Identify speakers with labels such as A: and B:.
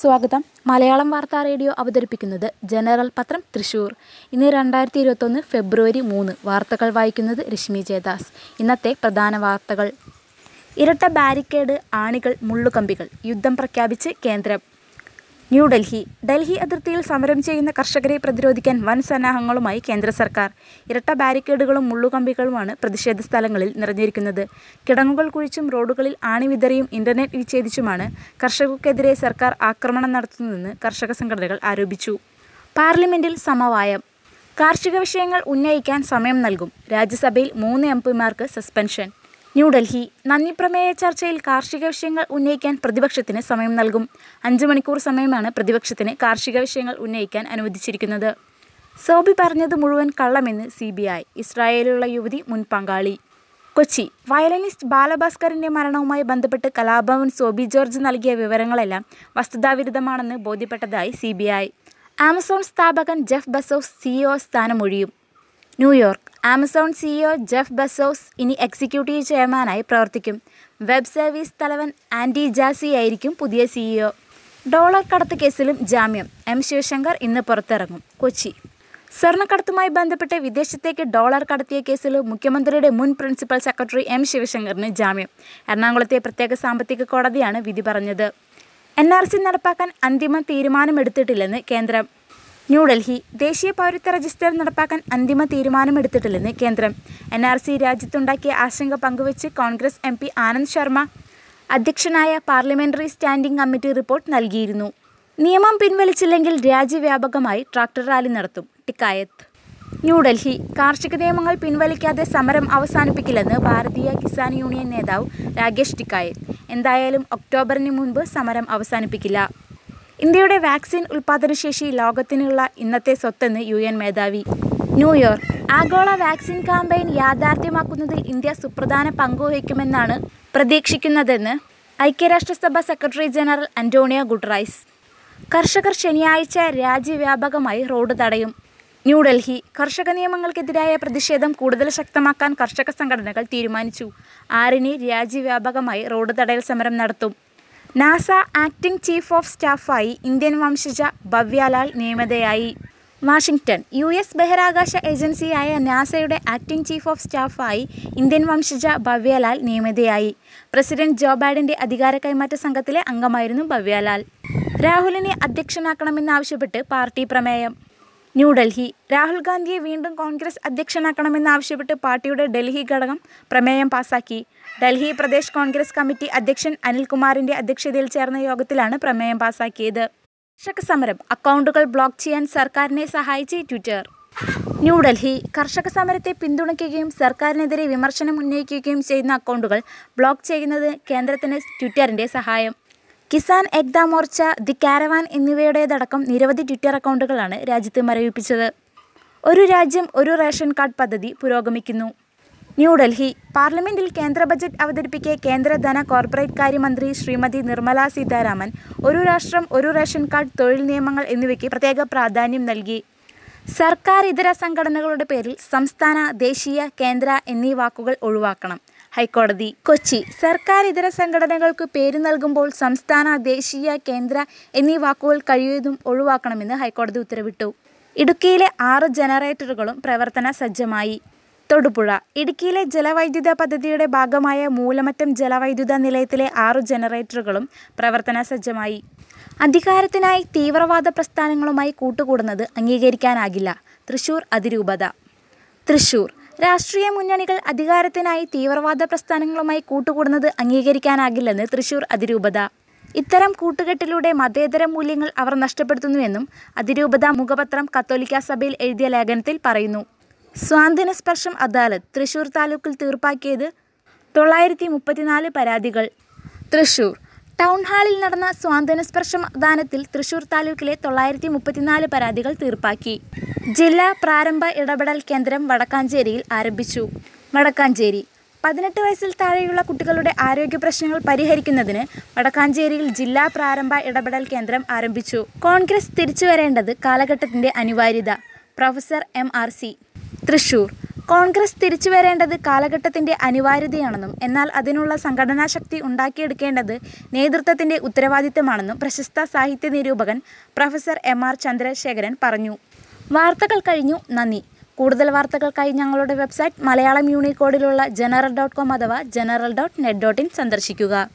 A: സ്വാഗതം. മലയാളം വാർത്താ റേഡിയോ അവതരിപ്പിക്കുന്നത് ജനറൽ പത്രം തൃശൂർ. ഇന്ന് രണ്ടായിരത്തി ഇരുപത്തൊന്ന് ഫെബ്രുവരി മൂന്ന്. വാർത്തകൾ വായിക്കുന്നത് രശ്മി ജയദാസ്. ഇന്നത്തെ പ്രധാന വാർത്തകൾ. ഇരട്ട ബാരിക്കേഡ് ആണികൾ മുള്ളുകമ്പികൾ. യുദ്ധം പ്രഖ്യാപിച്ച് കേന്ദ്രം. ന്യൂഡൽഹി. ഡൽഹി അതിർത്തിയിൽ സമരം ചെയ്യുന്ന കർഷകരെ പ്രതിരോധിക്കാൻ വൻ സന്നാഹങ്ങളുമായി കേന്ദ്ര സർക്കാർ. ഇരട്ട ബാരിക്കേഡുകളും മുള്ളുകമ്പികളുമാണ് പ്രതിഷേധ സ്ഥലങ്ങളിൽ നിറഞ്ഞിരിക്കുന്നത്. കിടങ്ങുകൾ കുഴിച്ചും റോഡുകളിൽ ആണിവിതറിയും ഇന്റർനെറ്റ് വിച്ഛേദിച്ചുമാണ് കർഷകർക്കെതിരെ സർക്കാർ ആക്രമണം നടത്തുന്നതെന്ന് കർഷക സംഘടനകൾ ആരോപിച്ചു. പാർലമെന്റിൽ സമവായം. കാർഷിക വിഷയങ്ങൾ ഉന്നയിക്കാൻ സമയം നൽകും. രാജ്യസഭയിൽ മൂന്ന് എം പിമാർക്ക് സസ്പെൻഷൻ. ന്യൂഡൽഹി. നന്ദിപ്രമേയ ചർച്ചയിൽ കാർഷിക വിഷയങ്ങൾ ഉന്നയിക്കാൻ പ്രതിപക്ഷത്തിന് സമയം നൽകും. അഞ്ച് മണിക്കൂർ സമയമാണ് പ്രതിപക്ഷത്തിന് കാർഷിക വിഷയങ്ങൾ ഉന്നയിക്കാൻ അനുവദിച്ചിരിക്കുന്നത്. സോബി പറഞ്ഞത് മുഴുവൻ കള്ളമെന്ന് സി ബി ഐ. ഇസ്രായേലിലുള്ള യുവതി മുൻ പങ്കാളി. കൊച്ചി. വയലനിസ്റ്റ് ബാലഭാസ്കറിന്റെ മരണവുമായി ബന്ധപ്പെട്ട് കലാഭവൻ സോബി ജോർജ് നൽകിയ വിവരങ്ങളെല്ലാം വസ്തുതാവിരുദ്ധമാണെന്ന് ബോധ്യപ്പെട്ടതായി സി ബി ഐ. ആമസോൺ സ്ഥാപകൻ Jeff Bezos CEO സ്ഥാനമൊഴിയും. New York Amazon CEO Jeff Bezos ഇനി എക്സിക്യൂട്ടീവ് ചെയർമാനായി പ്രവർത്തിക്കും. വെബ് സർവീസ് തലവൻ ആൻഡി ജാസി ആയിരിക്കും പുതിയ സിഇഒ ഡോളർ കടത്ത് കേസിലും ജാമ്യം. എം ശിവശങ്കർ ഇന്ന് പുറത്തിറങ്ങും. കൊച്ചി. സ്വർണക്കടത്തുമായി ബന്ധപ്പെട്ട് വിദേശത്തേക്ക് ഡോളർ കടത്തിയ കേസിൽ മുഖ്യമന്ത്രിയുടെ മുൻ പ്രിൻസിപ്പൽ സെക്രട്ടറി എം ശിവശങ്കറിന് ജാമ്യം. എറണാകുളത്തെ പ്രത്യേക സാമ്പത്തിക കോടതിയാണ് വിധി പറഞ്ഞത്. എൻ ആർ സി നടപ്പാക്കാൻ അന്തിമ തീരുമാനമെടുത്തിട്ടില്ലെന്ന് കേന്ദ്രം. ന്യൂഡൽഹി ദേശീയ പൗരത്വ രജിസ്റ്റർ നടപ്പാക്കാൻ അന്തിമ തീരുമാനമെടുത്തിട്ടില്ലെന്ന് കേന്ദ്രം. എൻ ആർ സി രാജ്യത്തുണ്ടാക്കിയ ആശങ്ക പങ്കുവച്ച് കോൺഗ്രസ് എം പി ആനന്ദ് ശർമ്മ അധ്യക്ഷനായ പാർലമെന്ററി സ്റ്റാൻഡിംഗ് കമ്മിറ്റി റിപ്പോർട്ട് നൽകിയിരുന്നു. നിയമം പിൻവലിച്ചില്ലെങ്കിൽ രാജ്യവ്യാപകമായി ട്രാക്ടർ റാലി നടത്തും. ടിക്കായത്ത്. ന്യൂഡൽഹി കാർഷിക നിയമങ്ങൾ പിൻവലിക്കാതെ സമരം അവസാനിപ്പിക്കില്ലെന്ന് ഭാരതീയ കിസാൻ യൂണിയൻ നേതാവ് രാകേഷ് ടിക്കായത്ത്. എന്തായാലും ഒക്ടോബറിന് മുൻപ് സമരം അവസാനിപ്പിക്കില്ല. ഇന്ത്യയുടെ വാക്സിൻ ഉൽപ്പാദനശേഷി ലോകത്തിനുള്ള ഇന്നത്തെ സ്വത്തെന്ന് യു എൻ മേധാവി. ന്യൂയോർക്ക് ആഗോള വാക്സിൻ കാമ്പയിൻ യാഥാർത്ഥ്യമാക്കുന്നതിൽ ഇന്ത്യ സുപ്രധാന പങ്കുവഹിക്കുമെന്നാണ് പ്രതീക്ഷിക്കുന്നതെന്ന് ഐക്യരാഷ്ട്രസഭ സെക്രട്ടറി ജനറൽ അന്റോണിയോ ഗുഡ്റൈസ് കർഷകർ ശനിയാഴ്ച രാജ്യവ്യാപകമായി റോഡ് തടയും. ന്യൂഡൽഹി കർഷക നിയമങ്ങൾക്കെതിരായ പ്രതിഷേധം കൂടുതൽ ശക്തമാക്കാൻ കർഷക സംഘടനകൾ തീരുമാനിച്ചു. ആറിന് രാജ്യവ്യാപകമായി റോഡ് തടയൽ സമരം നടത്തും. നാസ ആക്ടിംഗ് ചീഫ് ഓഫ് സ്റ്റാഫായി ഇന്ത്യൻ വംശജ ഭവ്യാലാൽ നിയമിതയായി. വാഷിംഗ്ടൺ യു എസ് ബഹിരാകാശ ഏജൻസിയായ നാസയുടെ ആക്ടിംഗ് ചീഫ് ഓഫ് സ്റ്റാഫായി ഇന്ത്യൻ വംശജ ഭവ്യാലാൽ നിയമിതയായി. പ്രസിഡന്റ് ജോ ബൈഡന്റെ അധികാര കൈമാറ്റ സംഘത്തിലെ അംഗമായിരുന്നു ഭവ്യലാൽ. രാഹുലിനെ അധ്യക്ഷനാക്കണമെന്നാവശ്യപ്പെട്ട് പാർട്ടി പ്രമേയം. ന്യൂഡൽഹി. രാഹുൽ ഗാന്ധിയെ വീണ്ടും കോൺഗ്രസ് അധ്യക്ഷനാക്കണമെന്നാവശ്യപ്പെട്ട് പാർട്ടിയുടെ ഡൽഹി ഘടകം പ്രമേയം പാസാക്കി. ഡൽഹി പ്രദേശ് കോൺഗ്രസ് കമ്മിറ്റി അധ്യക്ഷൻ അനിൽകുമാറിന്റെ അധ്യക്ഷതയിൽ ചേർന്ന യോഗത്തിലാണ് പ്രമേയം പാസാക്കിയത്. കർഷക സമരം അക്കൗണ്ടുകൾ ബ്ലോക്ക് ചെയ്യാൻ സർക്കാരിനെ സഹായിച്ച് ട്വിറ്റർ. ന്യൂഡൽഹി കർഷക സമരത്തെ പിന്തുണയ്ക്കുകയും സർക്കാരിനെതിരെ വിമർശനം ഉന്നയിക്കുകയും ചെയ്യുന്ന അക്കൗണ്ടുകൾ ബ്ലോക്ക് ചെയ്യുന്നത് കേന്ദ്രത്തിന് ട്വിറ്ററിന്റെ സഹായം. കിസാൻ ഏക്താ മോർച്ച ദി കാരവാൻ എന്നിവയുടേതടക്കം നിരവധി ട്വിറ്റർ അക്കൗണ്ടുകളാണ് രാജ്യത്ത് മരവിപ്പിച്ചത്. ഒരു രാജ്യം ഒരു റേഷൻ കാർഡ് പദ്ധതി പുരോഗമിക്കുന്നു. ന്യൂഡൽഹി. പാർലമെന്റിൽ കേന്ദ്ര ബജറ്റ് അവതരിപ്പിക്കെ കേന്ദ്ര ധന കോർപ്പറേറ്റ് കാര്യമന്ത്രി ശ്രീമതി നിർമ്മല സീതാരാമൻ ഒരു രാഷ്ട്രം ഒരു റേഷൻ കാർഡ് തൊഴിൽ നിയമങ്ങൾ എന്നിവയ്ക്ക് പ്രത്യേക പ്രാധാന്യം നൽകി. സർക്കാർ ഇതര സംഘടനകളുടെ പേരിൽ സംസ്ഥാന ദേശീയ കേന്ദ്ര എന്നീ വാക്കുകൾ ഒഴിവാക്കണം. ഹൈക്കോടതി. കൊച്ചി. സർക്കാർ ഇതര സംഘടനകൾക്ക് പേര് നൽകുമ്പോൾ സംസ്ഥാന ദേശീയ കേന്ദ്ര എന്നീ വാക്കുകൾ കഴിയുന്നതും ഒഴിവാക്കണമെന്ന് ഹൈക്കോടതി ഉത്തരവിട്ടു. ഇടുക്കിയിലെ ആറ് ജനറേറ്ററുകളും പ്രവർത്തന സജ്ജമായി. തൊടുപുഴ. ഇടുക്കിയിലെ ജലവൈദ്യുത പദ്ധതിയുടെ ഭാഗമായ മൂലമറ്റം ജലവൈദ്യുത നിലയത്തിലെ ആറു ജനറേറ്ററുകളും പ്രവർത്തന സജ്ജമായി. അധികാരത്തിനായി തീവ്രവാദ പ്രസ്ഥാനങ്ങളുമായി കൂട്ടുകൂടുന്നത് അംഗീകരിക്കാനാകില്ല. തൃശൂർ അതിരൂപത. തൃശൂർ. രാഷ്ട്രീയ മുന്നണികൾ അധികാരത്തിനായി തീവ്രവാദ പ്രസ്ഥാനങ്ങളുമായി കൂട്ടുകൂടുന്നത് അംഗീകരിക്കാനാകില്ലെന്ന് തൃശൂർ അതിരൂപത. ഇത്തരം കൂട്ടുകെട്ടിലൂടെ മതേതര മൂല്യങ്ങൾ അവർ നഷ്ടപ്പെടുത്തുന്നുവെന്നും അതിരൂപത മുഖപത്രം കത്തോലിക്ക സഭയിൽ എഴുതിയ ലേഖനത്തിൽ പറയുന്നു. സ്വാന്തന സ്പർശം അദാലത്ത് തൃശൂർ താലൂക്കിൽ തീർപ്പാക്കിയത് തൊള്ളായിരത്തി മുപ്പത്തിനാല് പരാതികൾ. തൃശൂർ ടൗൺ ഹാളിൽ നടന്ന സ്വാന്തന സ്പർശം ദാനത്തിൽ തൃശൂർ താലൂക്കിലെ തൊള്ളായിരത്തി മുപ്പത്തിനാല് പരാതികൾ തീർപ്പാക്കി. ജില്ലാ പ്രാരംഭ ഇടപെടൽ കേന്ദ്രം വടക്കാഞ്ചേരിയിൽ ആരംഭിച്ചു. വടക്കാഞ്ചേരി. പതിനെട്ട് വയസ്സിൽ താഴെയുള്ള കുട്ടികളുടെ ആരോഗ്യ പ്രശ്നങ്ങൾ പരിഹരിക്കുന്നതിന് വടക്കാഞ്ചേരിയിൽ ജില്ലാ പ്രാരംഭ ഇടപെടൽ കേന്ദ്രം ആരംഭിച്ചു. കോൺഗ്രസ് തിരിച്ചു വരേണ്ടത് കാലഘട്ടത്തിന്റെ അനിവാര്യത. Professor M R C. Thrissur. Congress തിരിച്ചു വരേണ്ടത് കാലഘട്ടത്തിന്റെ അനിവാര്യതയാണെന്നും എന്നാൽ അതിനുള്ള സംഘടനാശക്തി ഉണ്ടാക്കിയെടുക്കേണ്ടത് നേതൃത്വത്തിന്റെ ഉത്തരവാദിത്തമാണെന്നും പ്രശസ്ത സാഹിത്യ നിരൂപകൻ പ്രൊഫസർ എം ആർ ചന്ദ്രശേഖരൻ പറഞ്ഞു. വാർത്തകൾ കഴിഞ്ഞു. നന്ദി. കൂടുതൽ വാർത്തകൾക്കായി ഞങ്ങളുടെ വെബ്സൈറ്റ് മലയാളം യൂണിക്കോഡിലുള്ള ജനറൽ ഡോട്ട് കോം അഥവാ general dot net dot in സന്ദർശിക്കുക.